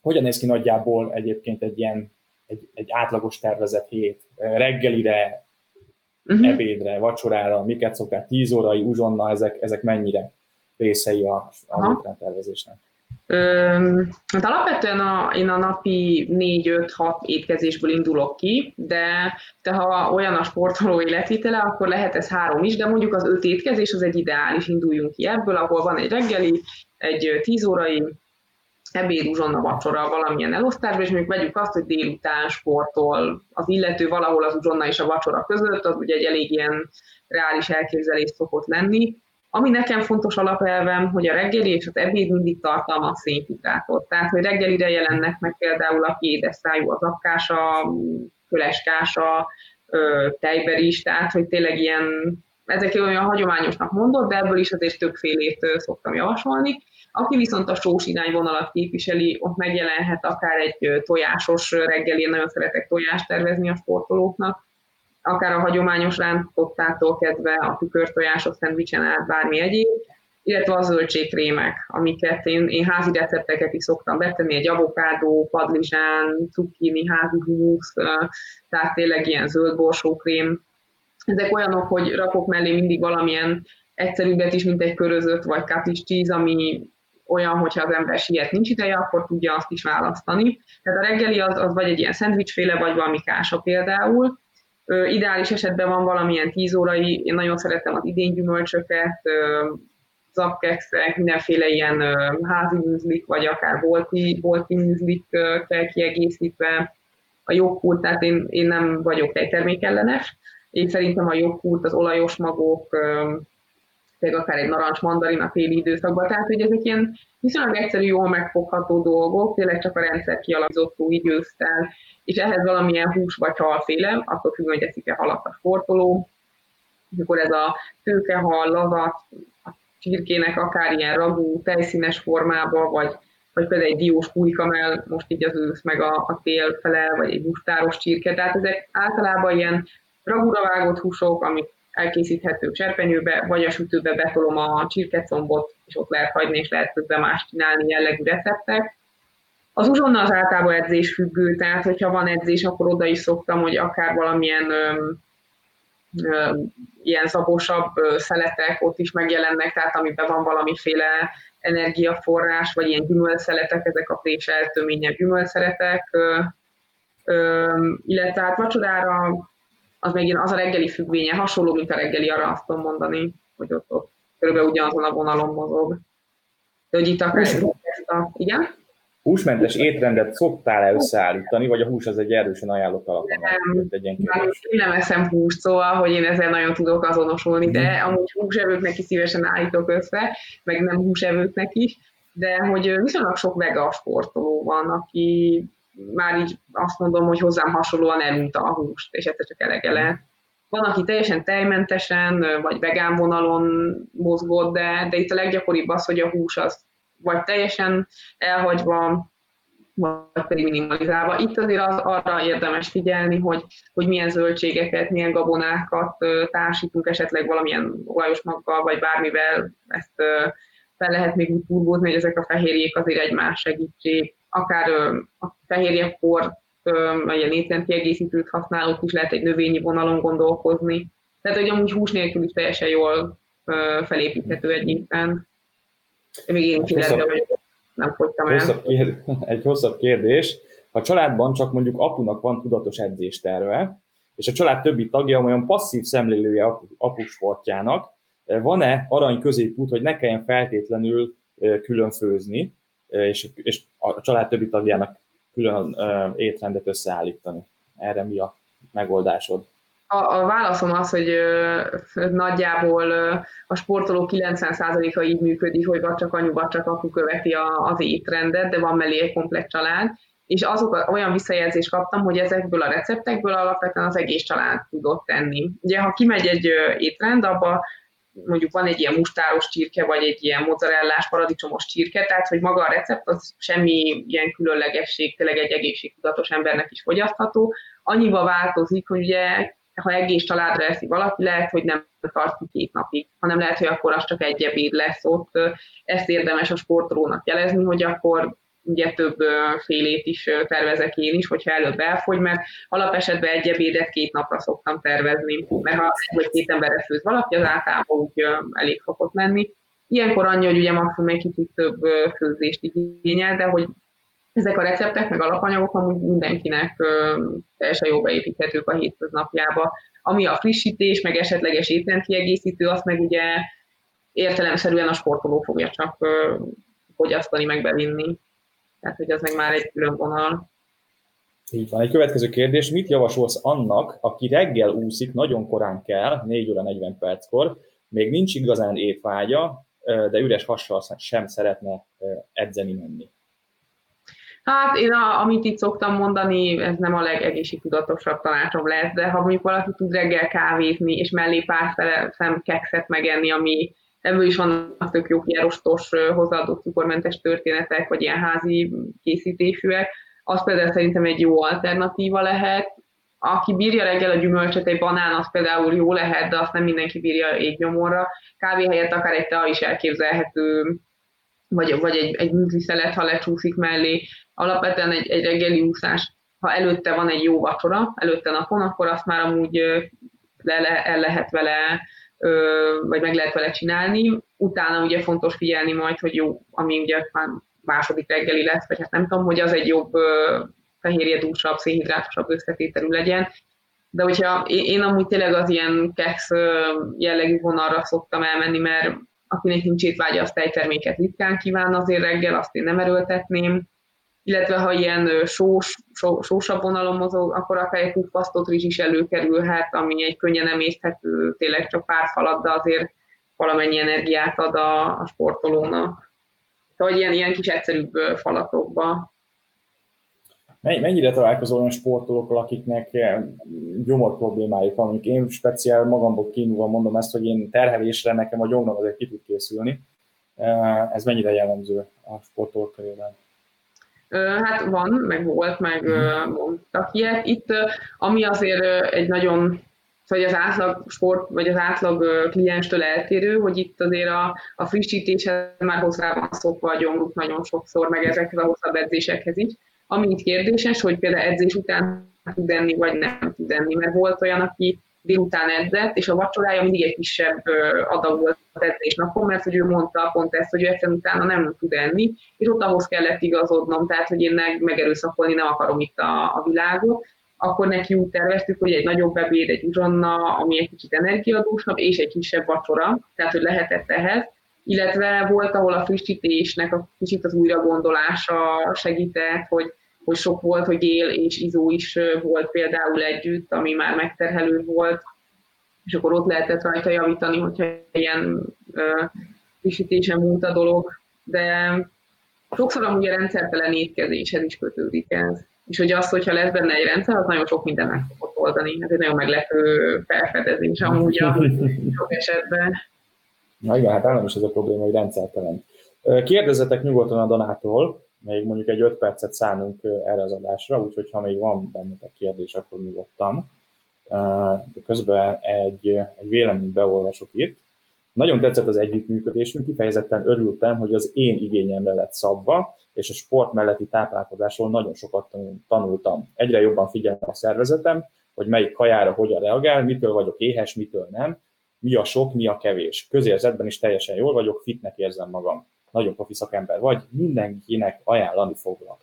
Hogyan néz ki nagyjából egyébként egy ilyen egy, egy átlagos tervezett hét? Reggelire, uh-huh. ebédre, vacsorára, miket szoktál, 10 órai, uzsonna, ezek, ezek mennyire részei a, a tervezésnek? Hát alapvetően a, én a napi 4-5-6 étkezésből indulok ki, de, de ha olyan a sportoló életvitele, akkor lehet ez három is, de mondjuk az öt étkezés az egy ideális, induljunk ki ebből, ahol van egy reggeli, egy 10 órai, ebéd, uzsonna, vacsora valamilyen elosztásban, és mondjuk vegyük azt, hogy délután sportol az illető valahol az uzsonna és a vacsora között, az ugye egy elég ilyen reális elképzelés szokott lenni, ami nekem fontos alapelvem, hogy a reggeli és az ebéd mindig tartalmaz szénhidrátot. Tehát, hogy reggelire jelennek meg például a édes szájú, az akkása, köleskása, tejber is, tehát, hogy tényleg ilyen, ezek olyan hagyományosnak mondott, de ebből is azért többfélét szoktam javasolni. Aki viszont a sós irányvonalat képviseli, ott megjelenhet akár egy tojásos reggeli, én nagyon szeretek tojást tervezni a sportolóknak, akár a hagyományos rántottától kezdve a tükörtojások, szendvicsen át bármi egyéb, illetve a zöldségkrémek, amiket én, én házi recepteket is szoktam betenni, egy avokádó, padlizsán, cukkini, házi húsz, tehát tényleg ilyen zöld borsókrém. Ezek olyanok, hogy rakok mellé mindig valamilyen egyszerűbbet is, mint egy körözött vagy cottage cheese, ami olyan, hogyha az ember siet, nincs ideje, akkor tudja azt is választani. Tehát a reggeli az, az vagy egy ilyen szendvicsféle, vagy valami kása például, Ideális esetben van valamilyen 10 órai, én nagyon szeretem az idénygyümölcsöket, zapkekszek, mindenféle ilyen házi műzlik, vagy akár bolti, bolti műzlikkel kiegészítve. A joghurt, tehát én, én nem vagyok tejtermékellenes. Én szerintem a joghurt, az olajos magok, tényleg akár egy narancs mandarin a téli időszakban, tehát hogy ezek ilyen viszonylag egyszerű, jól megfogható dolgok, tényleg csak a rendszer kialakítottó idősztel, és ehhez valamilyen hús vagy halféle, akkor függ, hogy eszik-e halat a sportoló, és akkor ez a tőkehal, lavat, a csirkének akár ilyen ragú, tejszínes formába, vagy, vagy például egy diós pulykamel, most így az ősz meg a, a tél fele, vagy egy mustáros csirke, tehát ezek általában ilyen ragúra vágott húsok, amik elkészíthetők serpenyőbe, vagy a sütőbe betolom a csirkecombot, és ott lehet hagyni, és lehet közben más csinálni jellegű receptek. Az uzsonna az általában edzés függő, tehát hogyha van edzés, akkor oda is szoktam, hogy akár valamilyen ö, ö, ilyen szabosabb szeletek ott is megjelennek, tehát amiben van valamiféle energiaforrás, vagy ilyen gyümölcsszeletek, ezek a préselt gyümölcsszeletek, ö, illetve hát vacsorára az még az a reggeli függvénye, hasonló, mint a reggeli, arra azt tudom mondani, hogy ott, ott körülbelül ugyanazon a vonalon mozog. De hogy itt akár ezt a, igen? Húsmentes étrendet szoktál-e összeállítani, vagy a hús az egy erősen ajánlott alapon? Nem, nem, eszem húst, szóval, hogy én ezzel nagyon tudok azonosulni, de mhm. amúgy húsevőknek is szívesen állítok össze, meg nem húsevőknek is. de hogy viszonylag sok vega sportoló van, aki már így azt mondom, hogy hozzám hasonlóan elunta a húst, és egyszer csak elege lett. Van, aki teljesen tejmentesen, vagy vegán vonalon mozgott, de, de itt a leggyakoribb az, hogy a hús az vagy teljesen elhagyva, vagy pedig minimalizálva. Itt azért az, arra érdemes figyelni, hogy, hogy milyen zöldségeket, milyen gabonákat társítunk, esetleg valamilyen olajos maggal, vagy bármivel ezt fel lehet még úgy turbózni, hogy ezek a fehérjék azért egymás segítség. Akár a fehérjekor vagy a négyzent kiegészítőt használók is lehet egy növényi vonalon gondolkozni. Tehát, hogy amúgy hús nélkül is teljesen jól felépíthető egy étben. Még én is nem fogytam el. Kérdés, <laughs> egy hosszabb kérdés. Ha a családban csak mondjuk apunak van tudatos edzésterve, és a család többi tagja olyan passzív szemlélője apu sportjának, van-e arany középút, hogy ne kelljen feltétlenül külön főzni, és, és a család többi tagjának külön étrendet összeállítani? Erre mi a megoldásod? A, a válaszom az, hogy ö, nagyjából ö, a sportoló 90%-a így működik, hogy vagy csak anyu, vagy csak apu követi a, az étrendet, de van mellé egy komplet család, és azok olyan visszajelzést kaptam, hogy ezekből a receptekből alapvetően az egész család tudott tenni. Ugye, ha kimegy egy étrend, abba mondjuk van egy ilyen mustáros csirke, vagy egy ilyen mozzarellás, paradicsomos csirke, tehát hogy maga a recept az semmi ilyen különlegesség, tényleg egy egészségtudatos embernek is fogyasztható. Annyiba változik, hogy ugye ha egész családra eszi valaki, lehet, hogy nem tart két napig, hanem lehet, hogy akkor az csak egy ebéd lesz ott. Ezt érdemes a sportolónak jelezni, hogy akkor ugye több félét is tervezek én is, hogyha előbb elfogy, mert alapesetben egy ebédet két napra szoktam tervezni, mert ha egy vagy két emberre főz valaki, az általában úgy elég szokott lenni. Ilyenkor annyi, hogy ugye maximum egy kicsit több főzést igényel, de hogy ezek a receptek, meg alapanyagok amúgy mindenkinek teljesen jó beépíthetők a hétköznapjába. Ami a frissítés, meg esetleges étrendkiegészítő, azt meg ugye értelemszerűen a sportoló fogja csak fogyasztani, meg bevinni. Tehát, hogy az meg már egy külön vonal. Így van. Egy következő kérdés. Mit javasolsz annak, aki reggel úszik, nagyon korán kell, 4 óra 40 perckor, még nincs igazán étvágya, de üres hassal sem szeretne edzeni menni? Hát én, a, amit itt szoktam mondani, ez nem a legegészségtudatosabb tanácsom lesz, de ha mondjuk valaki tud reggel kávézni, és mellé pár szem kekszet megenni, ami ebből is vannak tök jó kierostos, hozzáadott cukormentes történetek, vagy ilyen házi készítésűek, az például szerintem egy jó alternatíva lehet. Aki bírja reggel a gyümölcsöt, egy banán, az például jó lehet, de azt nem mindenki bírja nyomorra. Kávé helyett akár egy tea is elképzelhető, vagy, vagy egy, egy műzli szelet, ha lecsúszik mellé, alapvetően egy, egy reggeli úszás, ha előtte van egy jó vacsora, előtte napon, akkor azt már amúgy le, le, el lehet vele, vagy meg lehet vele csinálni. Utána ugye fontos figyelni majd, hogy jó, ami ugye már második reggeli lesz, vagy hát nem tudom, hogy az egy jobb fehérje dúsabb, szénhidrátosabb összetételű legyen. De hogyha én, én amúgy tényleg az ilyen kex jellegű vonalra szoktam elmenni, mert akinek nincs étvágya, az tejterméket ritkán kíván azért reggel, azt én nem erőltetném illetve ha ilyen sós, só, sósabb vonalon mozog, akkor akár egy puffasztott rizs is előkerülhet, ami egy könnyen emészthető, tényleg csak pár falat, de azért valamennyi energiát ad a, a sportolónak. Tehát ilyen, ilyen kis egyszerűbb falatokba. Mennyire találkozol olyan sportolókkal, akiknek gyomor problémájuk van? Én speciál magamból kínulva mondom ezt, hogy én terhelésre nekem a gyomrom azért ki tud készülni. Ez mennyire jellemző a sportolók körében? Hát van, meg volt, meg mhm. mondtak ilyet. Itt, ami azért egy nagyon vagy az átlag sport, vagy az átlag klienstől eltérő, hogy itt azért a, a frissítéshez már hozzá van szokva a gyomruk nagyon sokszor, meg ezekhez a hosszabb edzésekhez is. Ami itt kérdéses, hogy például edzés után tud enni, vagy nem tud enni, mert volt olyan, aki délután edzett, és a vacsorája mindig egy kisebb adag volt az edzés napon, mert hogy ő mondta pont ezt, hogy ő egyszerűen utána nem tud enni, és ott ahhoz kellett igazodnom, tehát hogy én meg, megerőszakolni nem akarom itt a, a világot, akkor neki úgy terveztük, hogy egy nagyobb ebéd, egy uzsonna, ami egy kicsit energiadúsabb, és egy kisebb vacsora, tehát hogy lehetett ehhez, illetve volt, ahol a frissítésnek a kicsit az újragondolása segített, hogy hogy sok volt, hogy él és izó is volt például együtt, ami már megterhelő volt, és akkor ott lehetett rajta javítani, hogyha ilyen frissítésen múlt a dolog. De sokszor amúgy a rendszertelen étkezéshez is kötődik ez. És hogy az, hogyha lesz benne egy rendszer, az nagyon sok minden meg szokott oldani. Ez egy nagyon meglepő felfedezés amúgy a <laughs> sok esetben. Na igen, hát állam is ez a probléma, hogy rendszertelen. Kérdezzetek nyugodtan a Donától, még mondjuk egy 5 percet szánunk erre az adásra, úgyhogy ha még van bennetek kérdés, akkor nyugodtan. Közben egy, egy véleményt beolvasok itt. Nagyon tetszett az együttműködésünk, kifejezetten örültem, hogy az én igényemre lett szabva, és a sport melletti táplálkozásról nagyon sokat tanultam. Egyre jobban figyelem a szervezetem, hogy melyik kajára hogyan reagál, mitől vagyok éhes, mitől nem, mi a sok, mi a kevés. Közérzetben is teljesen jól vagyok, fitnek érzem magam. Nagyon profi szakember vagy, mindenkinek ajánlani foglak.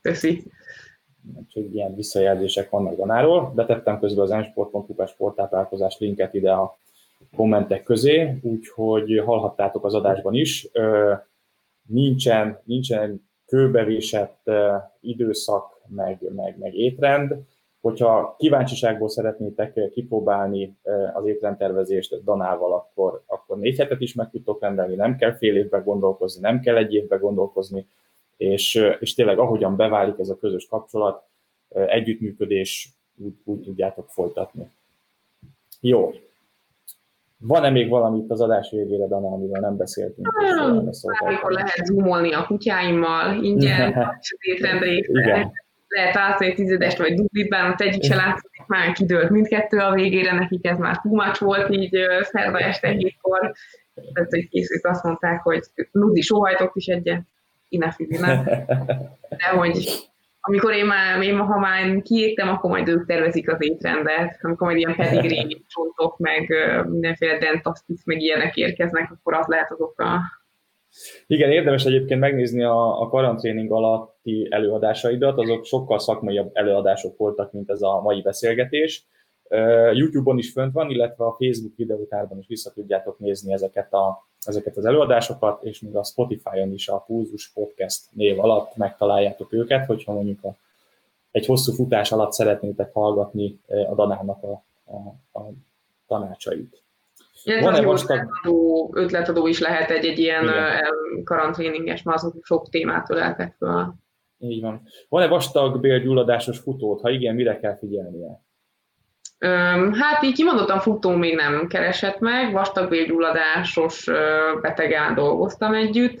Köszi. Úgyhogy ilyen visszajelzések vannak Danáról. Betettem közben az ensport.hu sporttáplálkozás linket ide a kommentek közé, úgyhogy hallhattátok az adásban is. Nincsen, nincsen kőbevésett időszak, meg, meg, meg étrend. Hogyha kíváncsiságból szeretnétek kipróbálni az étrendtervezést Danával, akkor, akkor négy hetet is meg tudtok rendelni, nem kell fél évbe gondolkozni, nem kell egy évbe gondolkozni, és, és tényleg ahogyan beválik ez a közös kapcsolat, együttműködés, úgy, úgy tudjátok folytatni. Jó, van-e még valami itt az adás végére, Dana, amiről nem beszéltünk? Hmm, Bármikor lehet zoomolni a kutyáimmal, ingyen, <laughs> étrendre lehet átvenni tizedest vagy duplit, bár ott egyik se látszik, már kidőlt mindkettő a végére, nekik ez már much volt így szerda este hétkor, tehát hogy készült azt mondták, hogy Nudi sóhajtott is egyet, enough. <laughs> De hogy amikor én már, én, ha már kiégtem, akkor majd ők tervezik az étrendet, amikor majd ilyen pedigree csontok, meg mindenféle dentastis, meg ilyenek érkeznek, akkor az lehet azokra. Igen, érdemes egyébként megnézni a, a karantréning alatti előadásaidat, azok sokkal szakmaiabb előadások voltak, mint ez a mai beszélgetés. YouTube-on is fönt van, illetve a Facebook videótárban is vissza tudjátok nézni ezeket, a, ezeket az előadásokat, és még a Spotify-on is a Pulzus Podcast név alatt megtaláljátok őket, hogyha mondjuk a, egy hosszú futás alatt szeretnétek hallgatni a Danának a, a, a tanácsait. Van-e vastag... ötletadó, ötletadó is lehet egy-egy ilyen karantréninges, azok sok témát öleltek fel. Így van. Van-e vastag bélgyulladásos futót? Ha igen, mire kell figyelnie? Hát így kimondottan futó még nem keresett meg, vastagbélgyulladásos beteggel dolgoztam együtt.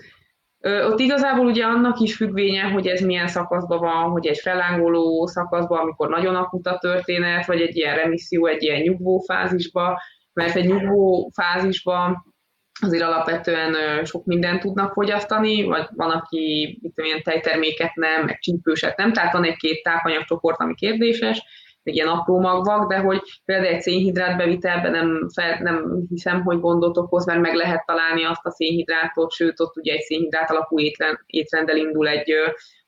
Ott igazából ugye annak is függvénye, hogy ez milyen szakaszban van, hogy egy felángoló szakaszban, amikor nagyon akut a történet, vagy egy ilyen remisszió, egy ilyen nyugvó fázisban, mert egy nyugvó fázisban azért alapvetően sok mindent tudnak fogyasztani, vagy van, aki mit tudom, ilyen tejterméket nem, meg csípőset nem, tehát van egy-két tápanyagcsoport, ami kérdéses, egy ilyen apró magvak, de hogy például egy szénhidrát bevitelben nem, fel, nem hiszem, hogy gondot okoz, mert meg lehet találni azt a szénhidrátot, sőt, ott ugye egy szénhidrát alapú étrend, étrendel indul egy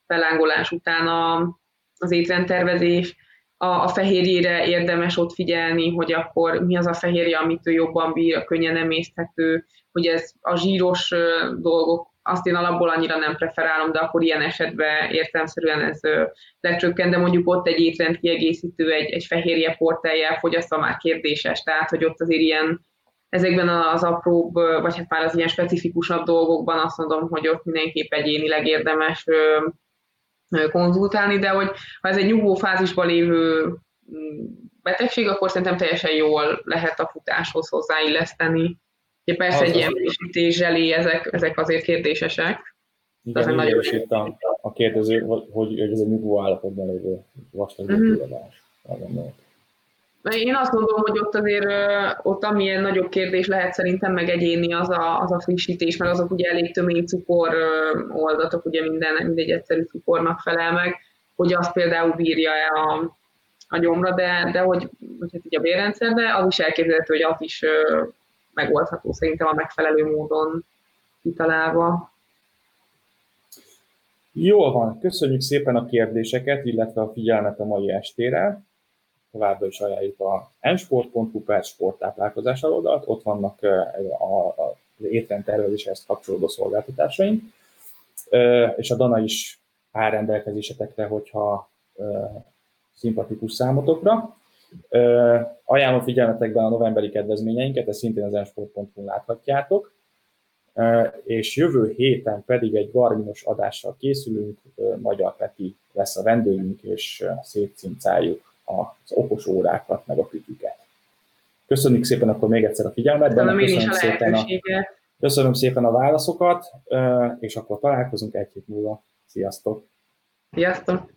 fellángolás után a, az étrendtervezés. A, a fehérjére érdemes ott figyelni, hogy akkor mi az a fehérje, amit ő jobban bír, könnyen emészthető, hogy ez a zsíros dolgok azt én alapból annyira nem preferálom, de akkor ilyen esetben értelmszerűen ez lecsökken, de mondjuk ott egy étrend kiegészítő, egy, egy fehérje porteljel fogyasztva már kérdéses, tehát hogy ott azért ilyen ezekben az apróbb, vagy hát már az ilyen specifikusabb dolgokban azt mondom, hogy ott mindenképp egyénileg érdemes konzultálni, de hogy ha ez egy nyugvó fázisban lévő mm, betegség, akkor szerintem teljesen jól lehet a futáshoz hozzáilleszteni. Ja, persze az egy ilyen frissítés zseli, ezek, ezek azért kérdésesek. Igen, nagyon itt a, a kérdező, hogy, hogy ez egy nyugvó állapotban lévő vastag mm-hmm. Én azt gondolom, hogy ott azért ott amilyen nagyobb kérdés lehet szerintem meg egyéni az a, az a frissítés, mert azok ugye elég tömény cukor oldatok, ugye minden, mindegy egyszerű cukornak felel meg, hogy azt például bírja-e a, a gyomra, de, de hogy, hogy hát ugye a bérrendszer, de az is elképzelhető, hogy az is megoldható szerintem a megfelelő módon kitalálva. Jól van, köszönjük szépen a kérdéseket, illetve a figyelmet a mai estére. Továbbra is ajánljuk a nsport.hu per sporttáplálkozás oldalt, ott vannak az étrendtervezéshez kapcsolódó szolgáltatásaink, és a Dana is áll rendelkezésetekre, hogyha szimpatikus számotokra. Ajánlom figyelmetekben a novemberi kedvezményeinket, ezt szintén az ensport.hu láthatjátok. és jövő héten pedig egy Garminos adással készülünk, Magyar Peti lesz a vendégünk, és szétcincáljuk az okos órákat, meg a kütyüket. Köszönjük szépen akkor még egyszer a figyelmet. Köszönöm, köszönöm, szépen a, köszönöm szépen a válaszokat, és akkor találkozunk egy hét múlva. Sziasztok! Sziasztok!